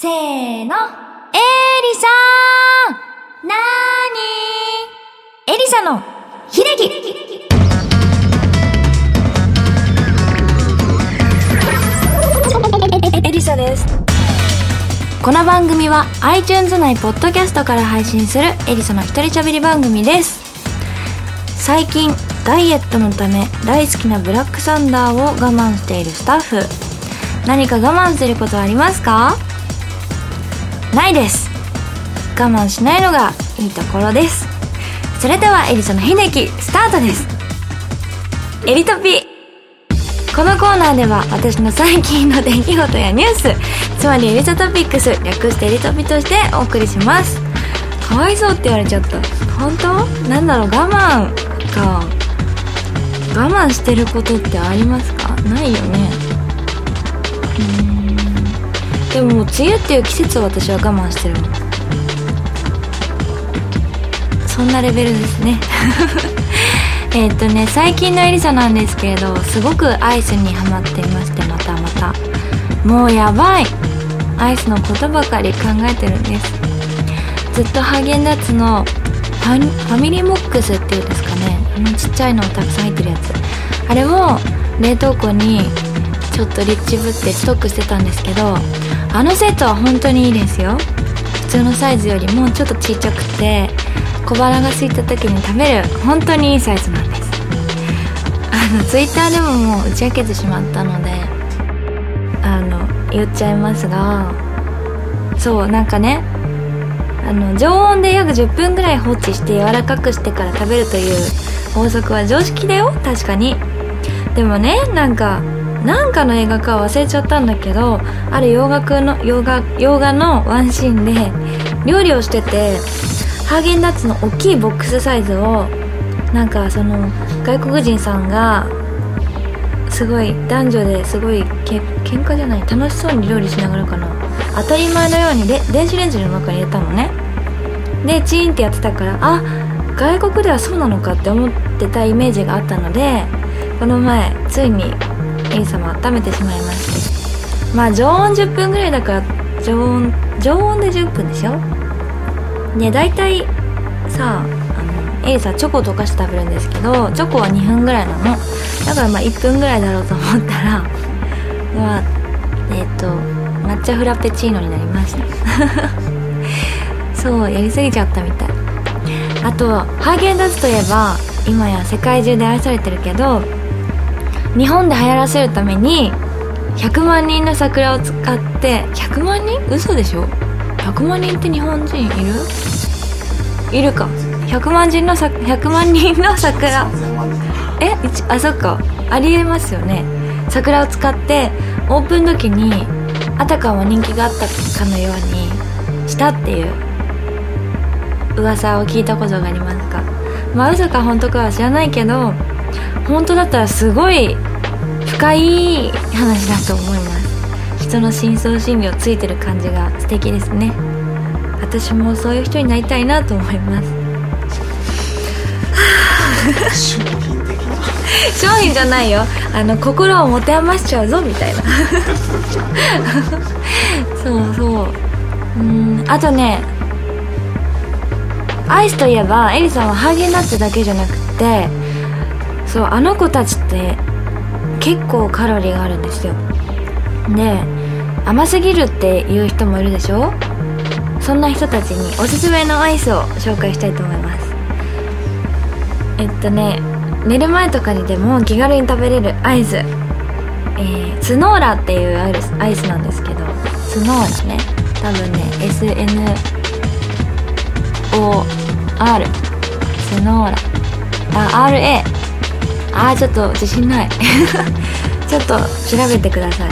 せーの。エリサーなーにエリサの秀樹エリサです。この番組は iTunes 内ポッドキャストから配信するエリサの一人喋り番組です。最近ダイエットのため大好きなブラックサンダーを我慢しているスタッフ何か我慢することありますか？ないです。我慢しないのがいいところです。それではエリサの秀樹スタートです。エリトピ。このコーナーでは私の最近の出来事やニュースつまりエリサトピックス略してエリトピとしてお送りします。かわいそうって言われちゃった。本当？なんだろう？我慢か。我慢してることってありますか？ないよね。うん。でももう梅雨っていう季節を私は我慢してる。のそんなレベルですね。えっとね最近のエリサなんですけれどすごくアイスにハマっていましてまたまた。もうやばい。アイスのことばかり考えてるんです。ずっとハーゲンダッツのファファミリーモックスっていうんですかね。あのちっちゃいのたくさん入ってるやつ。あれを冷凍庫にちょっとリッチぶってストックしてたんですけどあのセットは本当にいいですよ。普通のサイズよりもちょっとちっちゃくて小腹が空いた時に食べる本当にいいサイズなんです。あのツイッターでももう打ち明けてしまったのであの言っちゃいますがそうなんかねあの常温で約10分ぐらい放置して柔らかくしてから食べるという法則は常識だよ。確かに。でもねなんかなんかの映画か忘れちゃったんだけどある洋楽の洋画洋画のワンシーンで料理をしててハーゲンダッツの大きいボックスサイズをなんかその外国人さんがすごい男女ですごいけ喧嘩じゃない楽しそうに料理しながらかな。当たり前のようにで電子レンジの中に入れたのね。でチーンってやってたからあ外国ではそうなのかって思ってたイメージがあったのでこの前ついにエリ様温めてしまいまして。まあ常温10分ぐらいだから常温常温で10分でしょ？ね大体さあのエリさチョコ溶かして食べるんですけどチョコは2分ぐらいなの。だからまあ1分ぐらいだろうと思ったらまあえっ、と抹茶フラペチーノになりました。そうやりすぎちゃったみたい。あとハーゲンダッツといえば今や世界中で愛されてるけど日本で流行らせるために100万人の桜を使って100万人？嘘でしょ？100万人って日本人いる？いるか。100万人のさ100万人の桜。えあそっか。ありえますよね。桜を使ってオープン時にあたかも人気があったかのようにしたっていう。噂を聞いたことがありますかまあ嘘か本当かは知らないけど本当だったらすごい深い話だと思います。人の深層心理をついてる感じが素敵ですね。私もそういう人になりたいなと思います。商品的な。商品じゃないよ。あの心を持て余しちゃうぞみたいな。そうそう。うんあとねアイスといえばエリさんはハーゲンダッツだけじゃなくてそうあの子たちって結構カロリーがあるんですよ。で甘すぎるっていう人もいるでしょ？そんな人たちにおすすめのアイスを紹介したいと思います。えっとね寝る前とかにでも気軽に食べれるアイス、えー、スノーラっていうアイスアイスなんですけど。スノーラね。多分ね SNOR スノーラ。あ RA あーちょっと自信ない。ちょっと調べてください。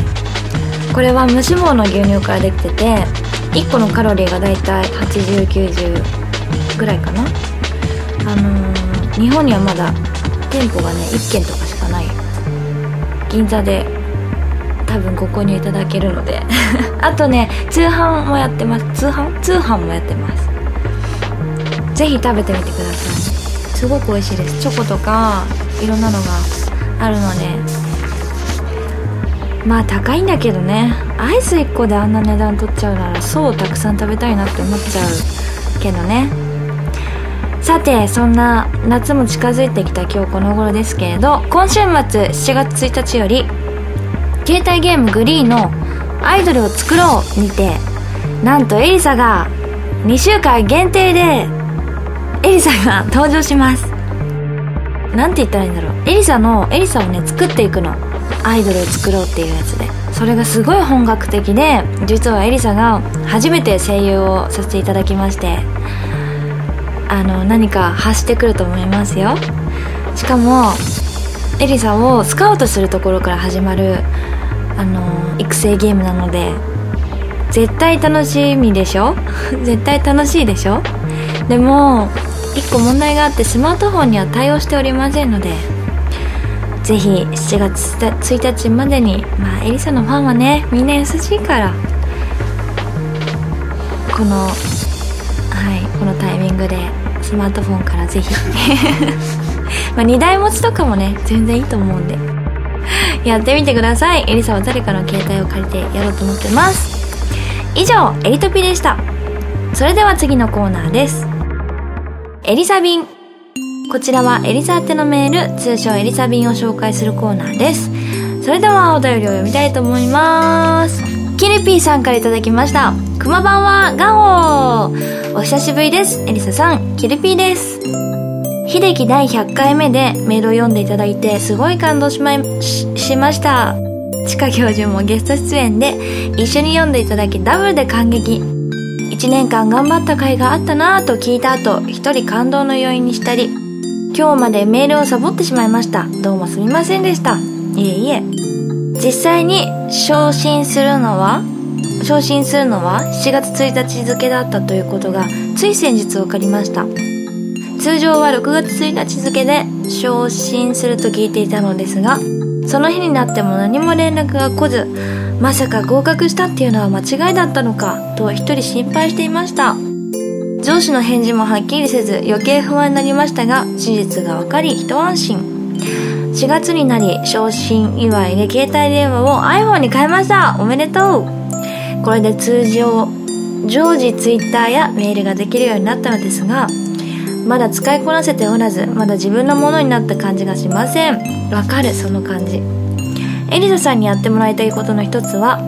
これは無脂肪の牛乳からできてて1個のカロリーがだいたい8090ぐらいかな。あのー、日本にはまだ店舗がね1軒とかしかない。銀座で多分ご購入いただけるので。あとね通販もやってます。通販？通販もやってます。ぜひ食べてみてください。すごく美味しいです。チョコとかいろんなのがあるのでまあ高いんだけどね。アイス1個であんな値段取っちゃうなら層をたくさん食べたいなって思っちゃうけどね。さてそんな夏も近づいてきた今日この頃ですけれど今週末7月1日より携帯ゲームグリーの「アイドルを作ろう」にてなんとエリサが2週間限定でエリサが登場します。なんて言ったらいいんだろう。エリサのエリサをね作っていくの。アイドルを作ろうっていうやつで。それがすごい本格的で実はエリサが初めて声優をさせていただきましてあの何か発してくると思いますよ。しかもエリサをスカウトするところから始まるあの育成ゲームなので絶対楽しみでしょ？絶対楽しいでしょ？でも1個問題があってスマートフォンには対応しておりませんのでぜひ7月1日までにまあエリサのファンはねみんな優しいからこのはいこのタイミングでスマートフォンからぜひ まあ2台持ちとかもね全然いいと思うんでやってみてください。エリサは誰かの携帯を借りてやろうと思ってます。以上エリトピでした。それでは次のコーナーです。エリサ便こちらはエリサ宛てのメール通称エリサ便を紹介するコーナーです。それではお便りを読みたいと思います。キリピーさんから頂きました。くま版はガオお久しぶりです。エリサさんキリピーです。秀樹第100回目でメールを読んでいただいてすごい感動しまししました。地下教授もゲスト出演で一緒に読んでいただきダブルで感激。1年間頑張った甲斐があったなぁと聞いた後一人感動の要因にしたり今日までメールをサボってしまいました。どうもすみませんでした。いえいえ。実際に昇進するのは昇進するのは7月1日付だったということがつい先日分かりました。通常は6月1日付で昇進すると聞いていたのですがその日になっても何も連絡が来ずまさか合格したっていうのは間違いだったのかと一人心配していました。上司の返事もはっきりせず余計不安になりましたが事実が分かり一安心。4月になり昇進祝いで携帯電話を iPhone に変えました。おめでとう。これで通常常時 Twitter やメールができるようになったのですがまだ使いこなせておらずまだ自分のものになった感じがしません。わかるその感じ。エリサさんにやってもらいたいことの一つは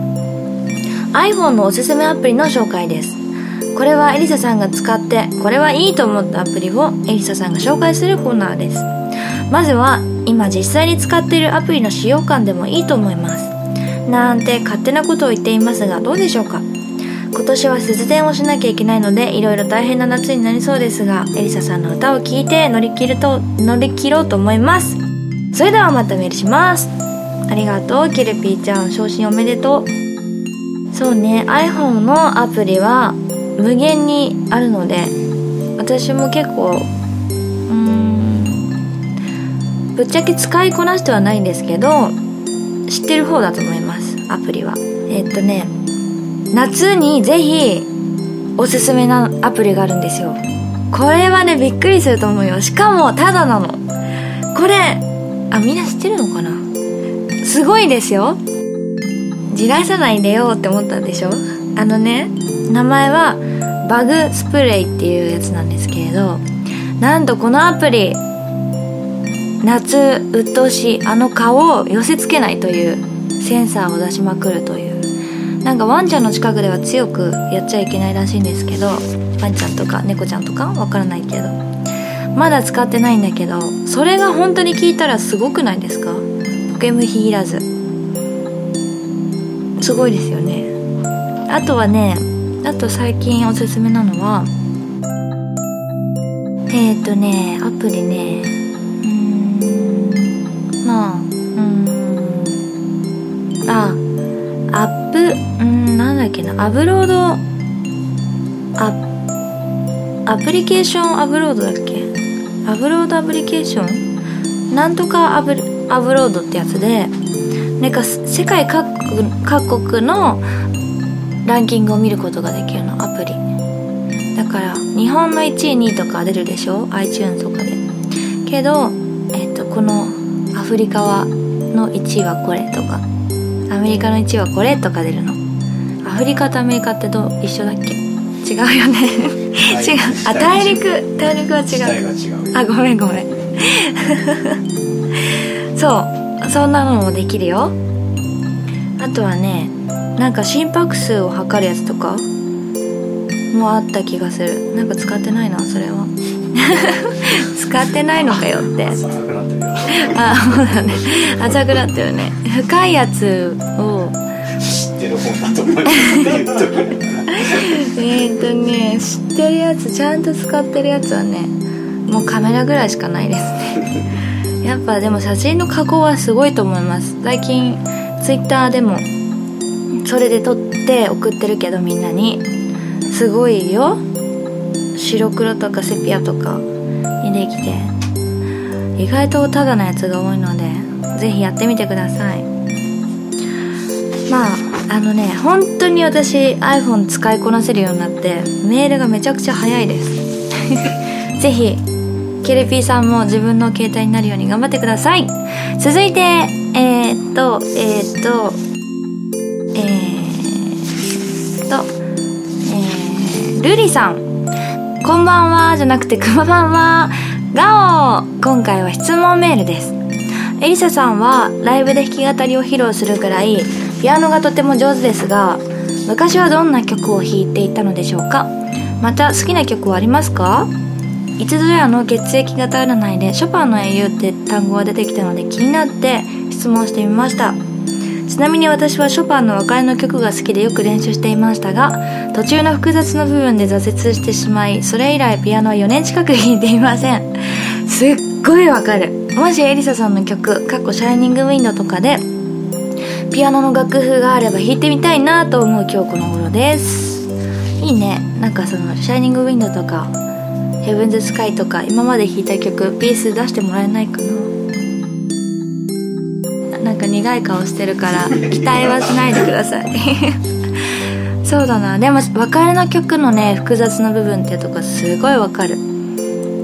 iPhone のおすすめアプリの紹介です。これはエリサさんが使ってこれはいいと思ったアプリをエリサさんが紹介するコーナーです。まずは今実際に使っているアプリの使用感でもいいと思います。なんて勝手なことを言っていますがどうでしょうか？今年は節電をしなきゃいけないのでいろいろ大変な夏になりそうですがエリサさんの歌を聴いて乗り切ると乗り切ろうと思います。それではまたメールします。ありがとうキルピーちゃん。昇進おめでとう。そうね iPhone のアプリは無限にあるので私も結構うんぶっちゃけ使いこなしてはないんですけど知ってる方だと思いますアプリは。えっとね夏にぜひおすすめなアプリがあるんですよ。これはねびっくりすると思うよ。しかもただなの。これあみんな知ってるのかなすごいですよ。じらさないでよって思ったでしょ？あのね名前はバグスプレイっていうやつなんですけれどなんとこのアプリ夏鬱陶しいあの顔を寄せ付けないというセンサーを出しまくるという。なんかワンちゃんの近くでは強くやっちゃいけないらしいんですけどワンちゃんとか猫ちゃんとか？わからないけど。まだ使ってないんだけどそれが本当に効いたらすごくないですか？ケムヒいらず。すごいですよね。あとはねあと最近おすすめなのはえっ、ー、とねアプリね。うんまあうんあアップうんなんだっけな。アブロードアアプリケーションアブロードだっけ？アブロードアプリケーション？なんとかアブアブロードってやつでなんか世界各国各国のランキングを見ることができるのアプリ。だから日本の1位2位とか出るでしょ？iTunes とかで。けど、えっとこのアフリカはの1位はこれとか。アメリカの1位はこれとか出るの。アフリカとアメリカってどう？一緒だっけ？違うよね。違う。あ大陸。大陸は違う。あごめんごめんそうそんなのもできるよ。あとはねなんか心拍数を測るやつとかもあった気がする。なんか使ってないなそれは。使ってないのかよって。浅くなってるよ。あそうだね。浅くなってるね。深いやつを。知ってる本だと思いますって言っとく。れえー、とね知ってるやつちゃんと使ってるやつはねもうカメラぐらいしかないですねやっぱでも写真の加工はすごいと思います。最近ツイッターでもそれで撮って送ってるけどみんなに。すごいよ。白黒とかセピアとかにできて。意外とタダなやつが多いのでぜひやってみてください。まああのね本当に私 iPhone 使いこなせるようになってメールがめちゃくちゃ早いです。ぜひケレピーさんも自分の携帯になるように頑張ってください。続いてえー、っとえー、っとえー、っとえー、ルリさん。こんばんはじゃなくてくまばんは。ガオ今回は質問メールです。エリサさんはライブで弾き語りを披露するくらいピアノがとても上手ですが昔はどんな曲を弾いていたのでしょうか。また好きな曲はありますか？いつぞやの血液型占いでショパンの英雄って単語が出てきたので気になって質問してみました。ちなみに私はショパンの別れの曲が好きでよく練習していましたが途中の複雑な部分で挫折してしまいそれ以来ピアノは4年近く弾いていません。すっごいわかる。もしエリサさんの曲「かっこシャイニングウィンド」とかでピアノの楽譜があれば弾いてみたいなと思う今日この頃です。いいね。なんかその「シャイニングウィンド」とか「ヘブンズ・スカイ」とか今まで弾いた曲ピース出してもらえないかな。なんか苦い顔してるから 期待はしないでください。そうだな。でも別れの曲のね複雑な部分ってとかすごいわかる。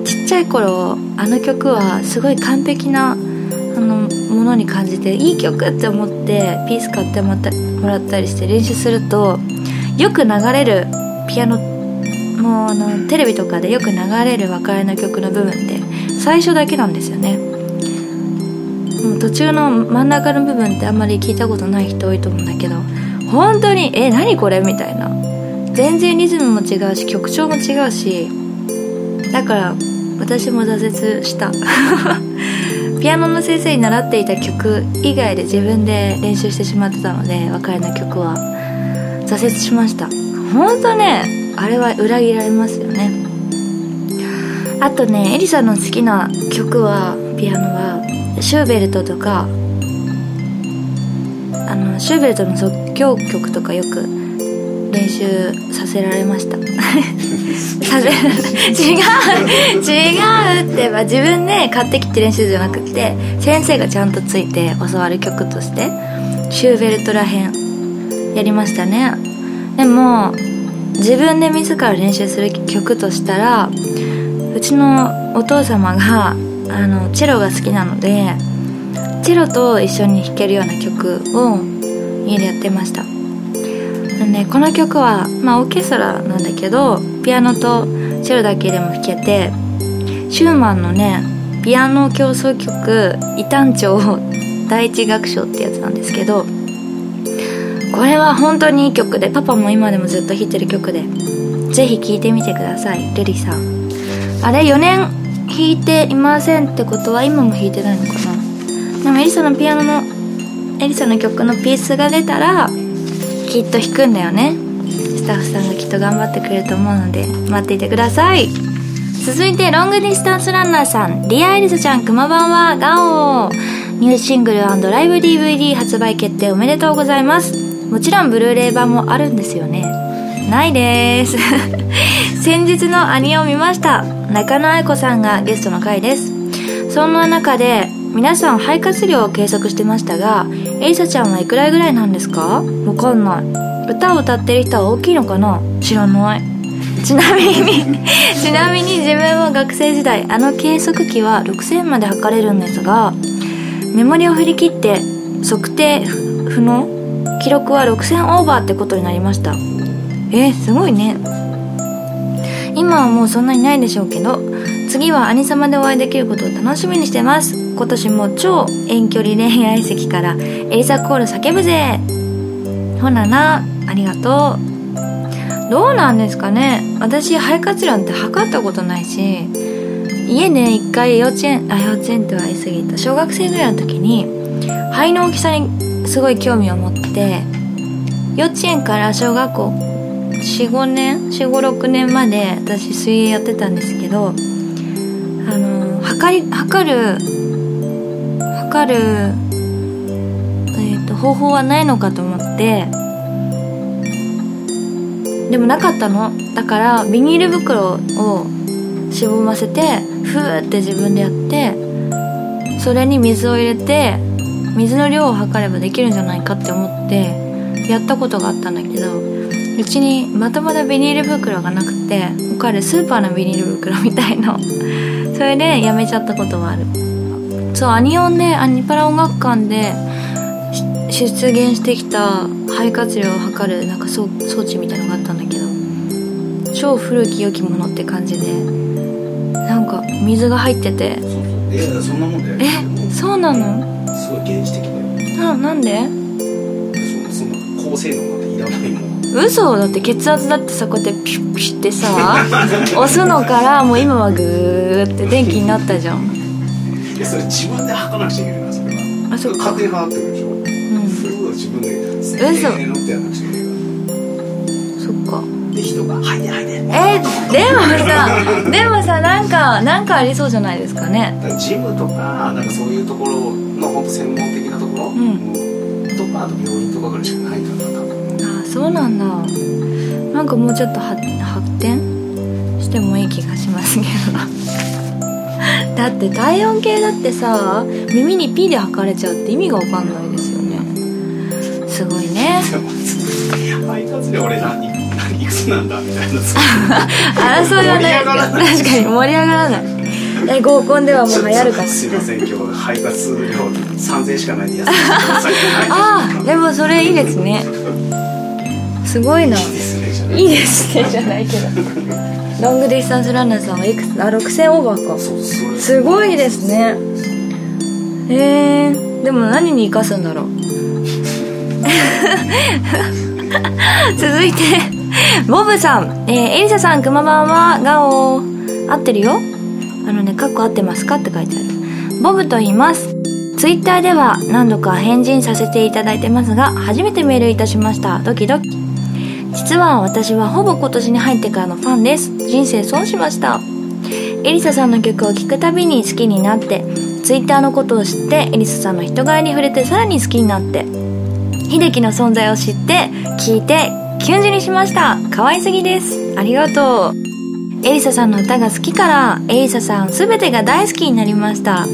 ちっちゃい頃あの曲はすごい完璧なあのものに感じていい曲って思ってピース買ってもらったりして練習するとよく流れるピアノのあのテレビとかでよく流れる別れの曲の部分って最初だけなんですよね。もう途中の真ん中の部分ってあんまり聞いたことない人多いと思うんだけど本当にえ何これみたいな。全然リズムも違うし曲調も違うしだから私も挫折した。ピアノの先生に習っていた曲以外で自分で練習してしまってたので別れの曲は挫折しました。本当ねあれは裏切られますよね。あとねエリさんの好きな曲はピアノはシューベルトとかあのシューベルトの即興曲とかよく練習させられました。させ 違う違うってば自分で買ってきて練習じゃなくて先生がちゃんとついて教わる曲としてシューベルトらへんやりましたね。でも自分で自ら練習する曲としたらうちのお父様があのチェロが好きなのでチェロと一緒に弾けるような曲を家でやってました。ね、この曲は、まあ、オーケストラなんだけどピアノとチェロだけでも弾けてシューマンのねピアノ協奏曲「異端調第一楽章」ってやつなんですけどこれは本当にいい曲でパパも今でもずっと弾いてる曲でぜひ聴いてみてくださいルリさん。あれ4年弾いていませんってことは今も弾いてないのかな？でもエリサのピアノのエリサの曲のピースが出たらきっと弾くんだよね。スタッフさんがきっと頑張ってくれると思うので待っていてください。続いてロングディスタンスランナーさん。リアエリサちゃんくまばんはガオニューシングルライブ DVD 発売決定おめでとうございます。もちろんブルーレイ版もあるんですよね。ないです。先日のアニを見ました。中野愛子さんがゲストの回です。そんな中で皆さん肺活量を計測してましたがエリサちゃんはいくらぐらいなんですか？わかんない。歌を歌ってる人は大きいのかな？知らない。ちなみに ちなみに自分は学生時代あの計測器は6000まで測れるんですがメモリを振り切って測定不能？記録は6000オーバーってことになりました。えー、すごいね。今はもうそんなにないでしょうけど次は兄様でお会いできることを楽しみにしてます。今年も超遠距離恋愛席からエリザコール叫ぶぜ。ほななありがとう。どうなんですかね。私肺活量って測ったことないし家で一回幼稚園あ幼稚園っては言い過ぎた小学生ぐらいの時に肺の大きさにすごい興味を持って幼稚園から小学校45年456年まで私水泳やってたんですけどあの測り測る測る、えー、と方法はないのかと思ってでもなかったの。だからビニール袋をしぼませてふーって自分でやってそれに水を入れて水の量を測ればできるんじゃないかって思ってやったことがあったんだけどうちにまともなビニール袋がなくておかるスーパーのビニール袋みたいの。それでやめちゃったことはある。そうアニオンでアニパラ音楽館で出現してきた肺活量を測るなんか装置みたいのがあったんだけど超古き良きものって感じでなんか水が入ってていやそんなもんだよ。えそうなの？すごい原始的だよ。ななんで？そそんな高性能なんていらないもん。嘘だって血圧だってさこうやってピュッピュッってさ 押すのからもう今はグーって電気になったじゃん。いやそれ自分で測らなくちゃいけないなそれは。あそっか。勝手に測ってるでしょ。うん。そういうことを自分でせ嘘でもさでもさなんかなんかありそうじゃないですかね。ジムとかなんかそういうところの本当専門的なところ、ん。とかあと病院とかぐらいしかないから多分。あそうなんだ。なんかもうちょっと発発展してもいい気がしますけど だって体温計だってさ耳にピーで測れちゃうって意味が分かんないですよね。すごいね。でも肺活量俺何なんだみたいな。さ争いはない確かに盛り上がらない。え合コンではもう流行るかもすいません今日肺活量3000しかないんで安ああでもそれいいですね。すごいな。いいですねじゃないいいですねじゃないけど。ロングディスタンスランナーさんはいくつ？あ6000オーバーか。すごいですね。えー、でも何に生かすんだろう。続いて ボブさん、えー、エリサさんくまばんは。ガオ合ってるよ。あのねカッコ合ってますかって書いてある。ボブと言います。ツイッターでは何度か返事させていただいてますが初めてメールいたしました。ドキドキ。実は私はほぼ今年に入ってからのファンです。人生損しました。エリサさんの曲を聴くたびに好きになってツイッターのことを知ってエリサさんの人柄に触れてさらに好きになって秀樹の存在を知って聞いてキュンジにしました。可愛すぎです。ありがとう。エリサさんの歌が好きからエリサさん全てが大好きになりました。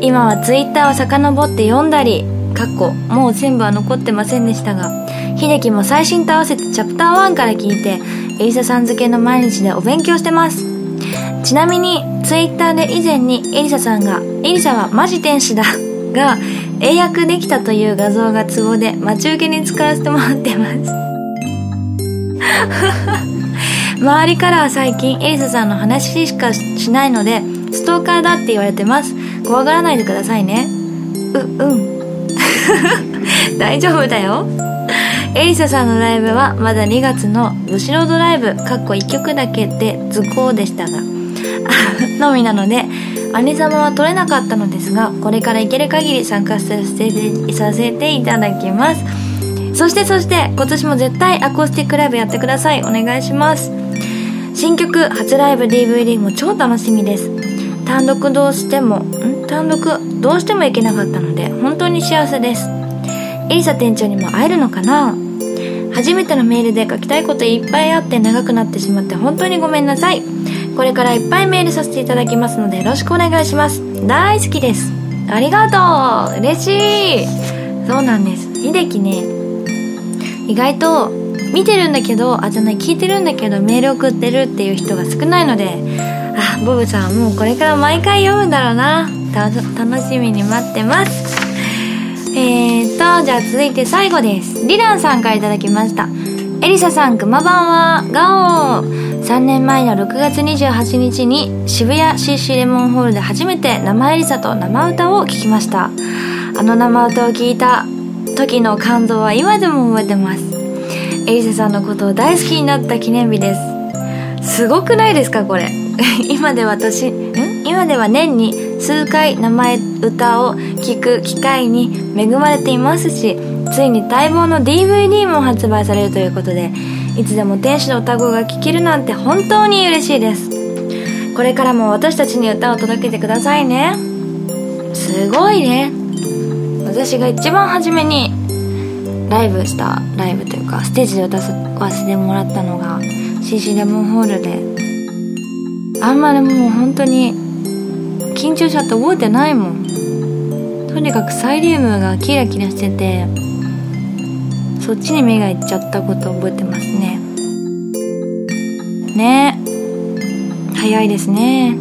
今はツイッターを遡って読んだりかっこもう全部は残ってませんでしたが秀樹も最新と合わせてチャプター1から聞いてエリサさん付けの毎日でお勉強してます。ちなみにツイッターで以前にエリサさんが「エリサはマジ天使だ」が英訳できたという画像がツボで待ち受けに使わせてもらってます。周りからは最近エリサさんの話しかしないのでストーカーだって言われてます。怖がらないでくださいね。ううん。大丈夫だよ。エリサさんのライブはまだ2月のブシロードライブかっこ1曲だけで図工でしたが のみなので姉様は取れなかったのですがこれから行ける限り参加させてさせていただきます。そしてそして今年も絶対アコースティックライブやってください。お願いします。新曲初ライブ DVD も超楽しみです。単独どうしてもん？単独どうしても行けなかったので本当に幸せです。エリサ店長にも会えるのかな？初めてのメールで書きたいこといっぱいあって長くなってしまって本当にごめんなさい。これからいっぱいメールさせていただきますのでよろしくお願いします。大好きです。ありがとう。嬉しい。そうなんです。秀樹ね意外と見てるんだけどあじゃない聞いてるんだけどメール送ってるっていう人が少ないのであボブさんもうこれから毎回読むんだろうな。楽しみに待ってます。えーとじゃあ続いて最後です。リランさんから頂きました。エリサさんくまばんは。ガオー。3年前の6月28日に渋谷 CC レモンホールで初めて生エリサと生歌を聴きました。あの生歌を聴いた時の感動は今でも覚えてます。エリサさんのことを大好きになった記念日です。すごくないですかこれ？今では年ん今では年に数回名前歌を聴く機会に恵まれていますしついに待望の DVD も発売されるということでいつでも天使の歌声が聴けるなんて本当に嬉しいです。これからも私たちに歌を届けてくださいね。すごいね。私が一番初めにライブしたライブというかステージで歌わせてもらったのが CC レモンホールで。あんまりもう本当に緊張しちゃって覚えてないもん。とにかくサイリウムがキラキラしててそっちに目がいっちゃったこと覚えてますね。ね。早いですね。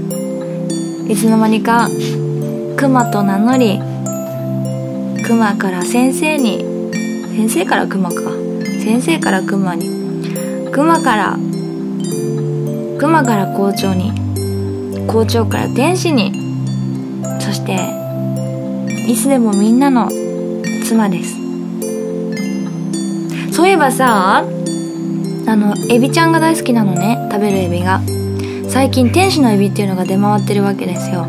いつの間にかクマと名乗りクマから先生に先生からクマか。先生からクマに。クマからクマから校長に。校長から天使に。そしていつでもみんなの妻です。そういえばさあのエビちゃんが大好きなのね。食べるエビが。最近天使のエビっていうのが出回ってるわけですよ。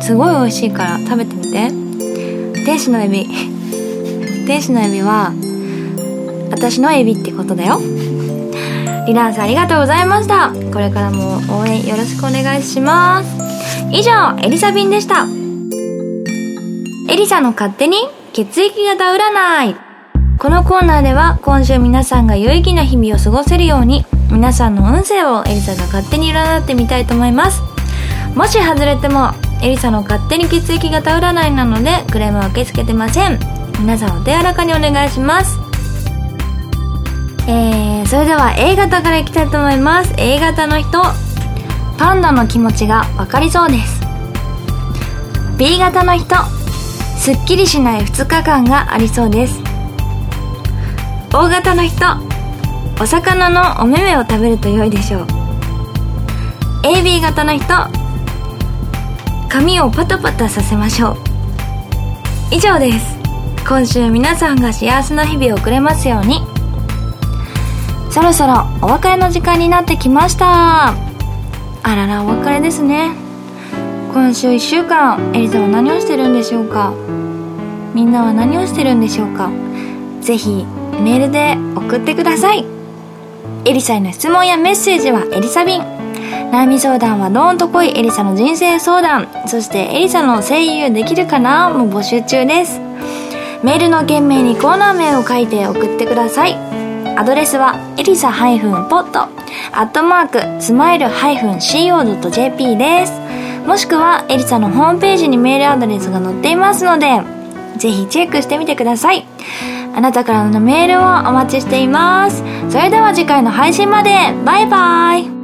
すごい美味しいから食べてみて。天使のエビ。天使のエビは私のエビってことだよ。リランさんありがとうございました。これからも応援よろしくお願いします。以上エリサビンでした。エリサの勝手に血液型占い。このコーナーでは今週皆さんが有意義な日々を過ごせるように皆さんの運勢をエリサが勝手に占ってみたいと思います。もし外れてもエリサの勝手に血液型占いなのでクレームは受け付けてません。皆さんお手柔らかにお願いします。えー、それでは A 型からいきたいと思います。A 型の人パンダの気持ちが分かりそうです。B 型の人すっきりしない2日間がありそうです。O 型の人お魚のお目目を食べると良いでしょう。AB 型の人髪をパタパタさせましょう。以上です。今週皆さんが幸せな日々を送れますように。そろそろお別れの時間になってきました。あららお別れですね。今週1週間エリザは何をしてるんでしょうか？みんなは何をしてるんでしょうか？ぜひメールで送ってください。エリサへの質問やメッセージはエリサ便悩み相談はドーンと来いエリサの人生相談。そしてエリサの声優できるかな？も募集中です。メールの件名にコーナー名を書いて送ってください。アドレスはエリサ -pod アットマークスマイル -co.jp です。もしくはエリサのホームページにメールアドレスが載っていますのでぜひチェックしてみてください。あなたからのメールをお待ちしています。それでは次回の配信まで。バイバイ。